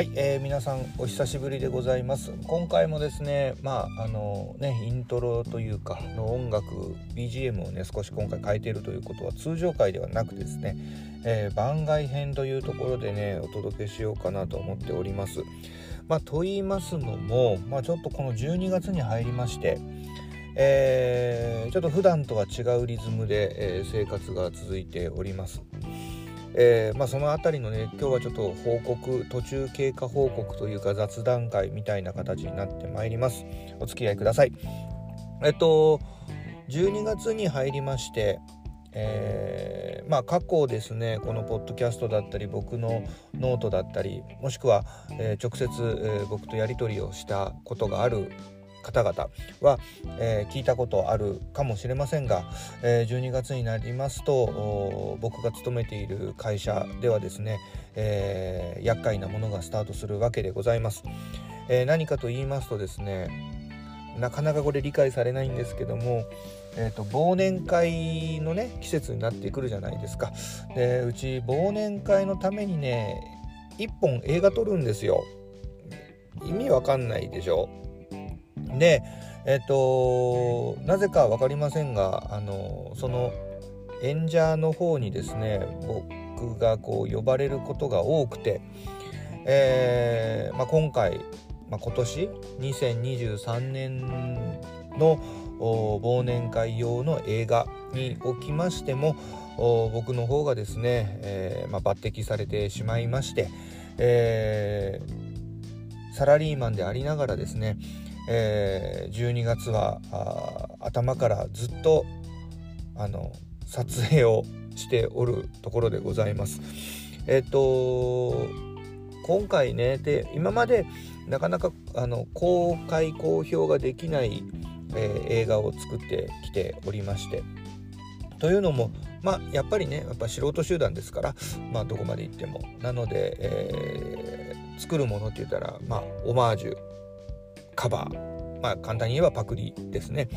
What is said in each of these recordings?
はい、えー、皆さんお久しぶりでございます今回もですねまああのねイントロというかの音楽 BGM をね少し今回変えているということは通常回ではなくですね、えー、番外編というところでねお届けしようかなと思っておりますまあと言いますのもまあちょっとこの12月に入りましてえー、ちょっと普段とは違うリズムで、えー、生活が続いております。えー、まあ、その辺りのね今日はちょっと報告途中経過報告というか雑談会みたいな形になってまいります。お付き合いください。えっと12月に入りましてえー、まあ過去ですねこのポッドキャストだったり僕のノートだったりもしくは、えー、直接、え、僕とやり取りをしたことがある方々は、えー、聞いたことあるかもしれませんが、えー、12月になりますと僕が勤めている会社ではですね、えー、厄介なものがスタートするわけでございます。え何かと言いますとですねなかなかこれ理解されないんですけども、えーと、忘年会のね季節になってくるじゃないですか。でうち忘年会のためにね1本映画撮るんですよ。意味わかんないでしょでえっとなぜか分かりませんがあのその演者の方にですね僕がこう呼ばれることが多くて、えーまあ、今回、まあ、今年2023年の忘年会用の映画におきましても僕の方がですね、えーまあ、抜擢されてしまいまして、えー、サラリーマンでありながらですね、えー、12月は頭からずっとあの撮影をしておるところでございます。えっ、ー、と今回ねで今までなかなかあの公開公表ができない、えー、映画を作ってきておりましてというのもまあやっぱりねやっぱ素人集団ですからまあどこまで行ってもなので、えー、作るものって言ったらまあオマージュカバー、まあ、簡単に言えばパクリですね。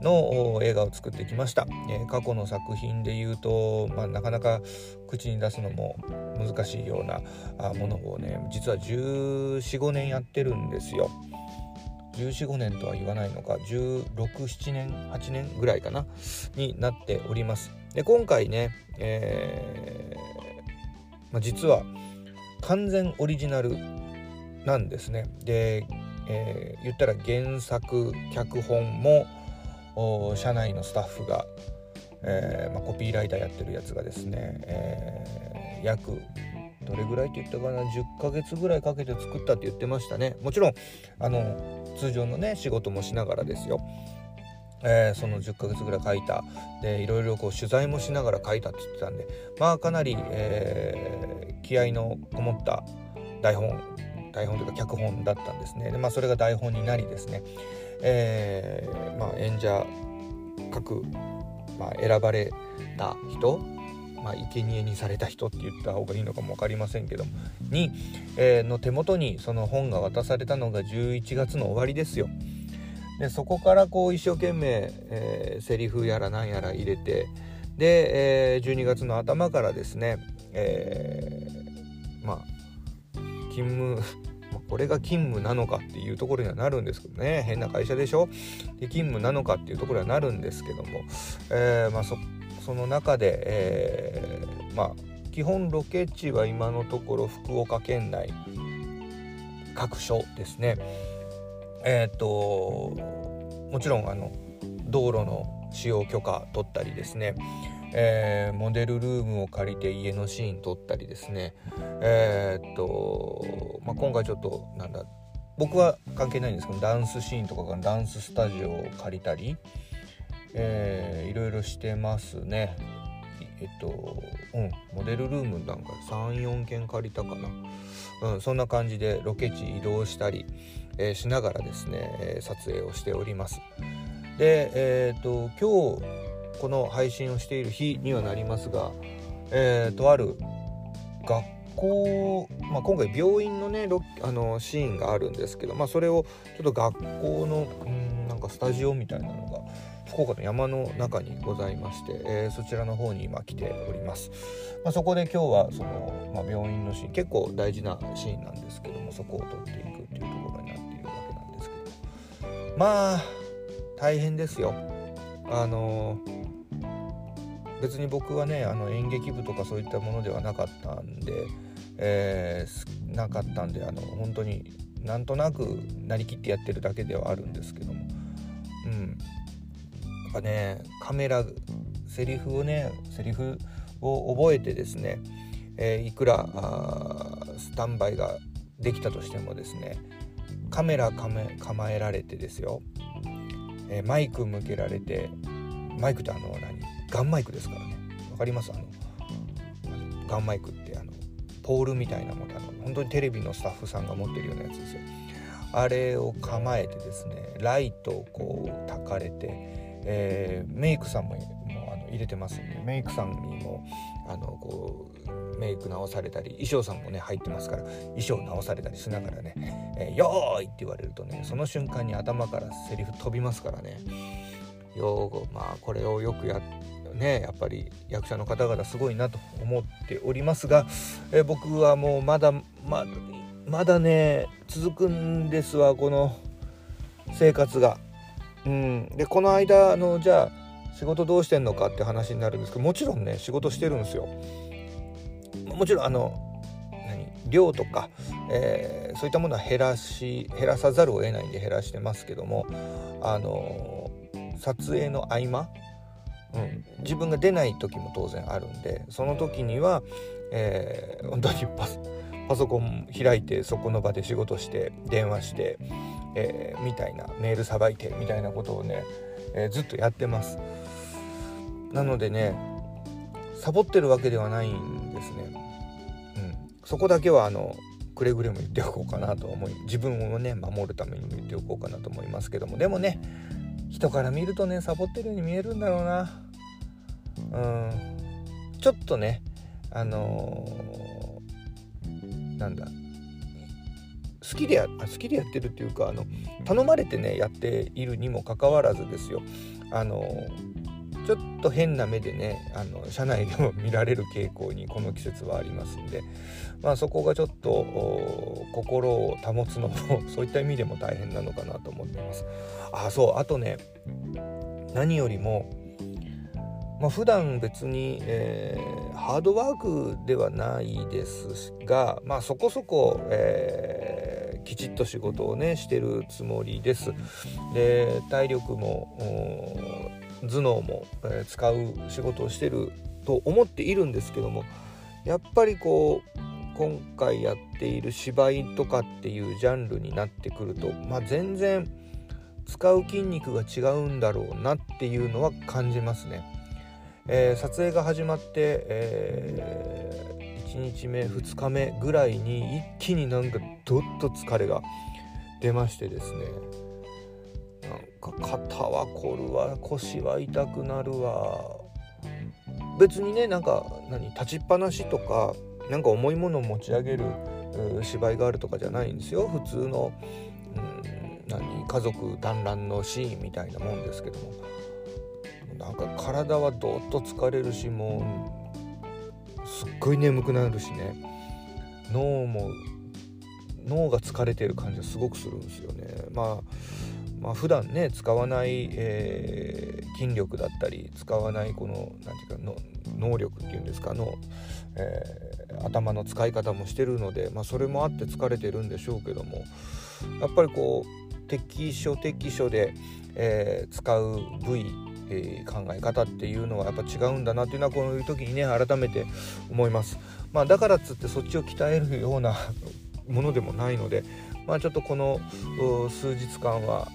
の映画を作ってきました、えー、過去の作品で言うと、まあ、なかなか口に出すのも難しいようなものをね実は1415年やってるんですよ。1415年とは言わないのか1617年8年ぐらいかな？になっております。で今回ね、えーまあ、実は完全オリジナルなんですね。でえー、言ったら原作脚本も社内のスタッフが、えー、まあ、コピーライターやってるやつがですね、えー、約どれぐらいって言ったかな10ヶ月ぐらいかけて作ったって言ってましたね。もちろんあの通常のね仕事もしながらですよ。えー、その10ヶ月ぐらい書いた。でいろいろこう取材もしながら書いたって言ってたんでまあかなり、えー、気合のこもった台本台本というか脚本だったんですねで、まあ、それが台本になりですね、えー、まあ、演者各、まあ、選ばれた人まあ、生贄にされた人って言った方がいいのかも分かりませんけどもに、えー、の手元にその本が渡されたのが11月の終わりですよ。でそこからこう一生懸命、えー、セリフやら何やら入れてで、えー、12月の頭からですね、えー、まあ勤務これが勤務なのかっていうところにはなるんですけどね。変な会社でしょ？で勤務なのかっていうところにはなるんですけども、えー、まあ、その中で、えー、まあ、基本ロケ地は今のところ福岡県内各所ですね。えっ、ともちろんあの道路の使用許可取ったりですね。えー、モデルルームを借りて家のシーン撮ったりですね。えー、っと、まあ、今回ちょっとなんだ僕は関係ないんですけどダンスシーンとかがダンススタジオを借りたり、えー、いろいろしてますね。えっとうんモデルルームなんか34件借りたかな、うん、そんな感じでロケ地移動したり、えー、しながらですね撮影をしております。でえー、っと今日この配信をしている日にはなりますが、えー、とある学校、まあ、今回病院のねあのシーンがあるんですけど、まあ、それをちょっと学校のうんなんかスタジオみたいなのが福岡の山の中にございまして、えー、そちらの方に今来ております、まあ、そこで今日はその、まあ、病院のシーン結構大事なシーンなんですけどもそこを撮っていくっていうところになっているわけなんですけど。まあ大変ですよ。あの別に僕はねあの演劇部とかそういったものではなかったんで、えー、なかったんであの本当になんとなくなりきってやってるだけではあるんですけども。うん。やっぱねカメラセリフをねセリフを覚えてですね、えー、いくらスタンバイができたとしてもですねカメラ構えられてですよ、えー、マイク向けられてマイクってあの何？ガンマイクですからね。わかります？あのガンマイクってあのポールみたいなものあの本当にテレビのスタッフさんが持ってるようなやつですよ。あれを構えてですねライトをこう焚かれて、えー、メイクさんももあの入れてますんでメイクさんにもあのこうメイク直されたり衣装さんもね入ってますから衣装直されたりしながらね「えー、よーい!」って言われるとねその瞬間に頭からセリフ飛びますからね。よまあこれをよくやねやっぱり役者の方々すごいなと思っておりますが、え、僕はもうまだままだね続くんですわこの生活が。うん、でこの間のじゃあ仕事どうしてんのかって話になるんですけどもちろんね仕事してるんですよ。もちろんあの量とか、えー、そういったものは減らし減らさざるを得ないんで減らしてますけどもあの撮影の合間、うん、自分が出ない時も当然あるんでその時には、えー、本当にパソコン開いてそこの場で仕事して電話して、えー、みたいなメールさばいてみたいなことをね、えー、ずっとやってます。なのでねサボってるわけではないんですね、うん、そこだけはあのくれぐれも言っておこうかなと思い自分をね守るためにも言っておこうかなと思いますけども。でもね人から見るとねサボってるように見えるんだろうな。うん。ちょっとねあのー、なんだ。好きでや好きでやってるっていうかあの頼まれてねやっているにもかかわらずですよ。あのちょっと変な目でねあの社内でも見られる傾向にこの季節はありますんで、まあ、そこがちょっと心を保つのも そういった意味でも大変なのかなと思ってます。あそうあとね何よりもまあ、普段別に、えー、ハードワークではないですが、まあ、そこそこ、えー、きちっと仕事をねしてるつもりです。で体力も頭脳も、え、使う仕事をしてると思っているんですけどもやっぱりこう今回やっている芝居とかっていうジャンルになってくると、まあ、全然使う筋肉が違うんだろうなっていうのは感じますね。えー、撮影が始まって、えー、1日目2日目ぐらいに一気になんかどっと疲れが出ましてですねなんか肩は凝るわ腰は痛くなるわ。別にねなんか何立ちっぱなしとかなんか重いものを持ち上げる芝居があるとかじゃないんですよ。普通の、うん、何家族団らんのシーンみたいなもんですけども。なんか体はどっと疲れるしもうすっごい眠くなるしね。脳も脳が疲れてる感じがすごくするんですよね。まあまあ、普段ね使わない、えー、筋力だったり使わないこの何て言うかの能力っていうんですかの、えー、頭の使い方もしてるので、まあ、それもあって疲れてるんでしょうけどもやっぱりこう適所適所で、えー、使う部位えー、考え方っていうのはやっぱ違うんだなっていうのはこういう時にね改めて思います。まあ、だからっつってそっちを鍛えるようなものでもないので、まあ、ちょっとこの数日間は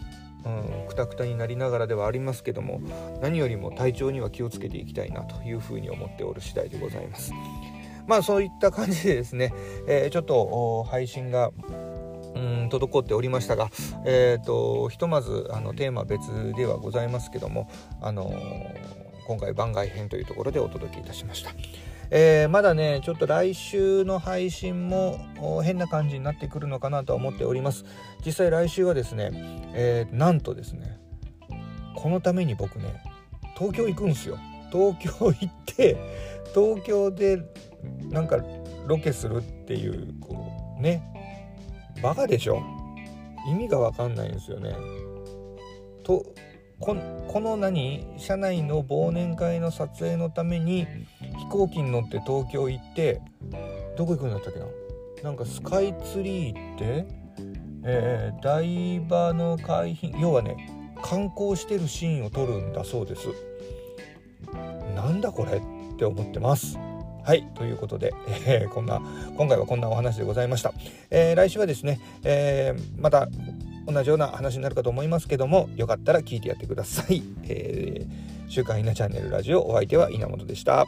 うん、くたくたになりながらではありますけども何よりも体調には気をつけていきたいなというふうに思っておる次第でございます。まあそういった感じでですね、えー、ちょっと配信がうん滞っておりましたが、えーと、ひとまずあのテーマ別ではございますけども、あのー、今回番外編というところでお届けいたしました。えー、まだねちょっと来週の配信も変な感じになってくるのかなとは思っております。実際来週はですね、えー、なんとですねこのために僕ね東京行くんすよ。東京行って東京でなんかロケするっていうこうねバカでしょ。意味が分かんないんですよね。とこの何？社内の忘年会の撮影のために行機に乗って東京行ってどこ行くんだったっけな？なんかスカイツリーって、えー、台場の海浜要はね観光してるシーンを撮るんだそうです。なんだこれって思ってます。はいということで、えー、こんな今回はこんなお話でございました、えー、来週はですね、えー、また同じような話になるかと思いますけどもよかったら聞いてやってください、えー、週刊稲チャンネルラジオお相手は稲本でした。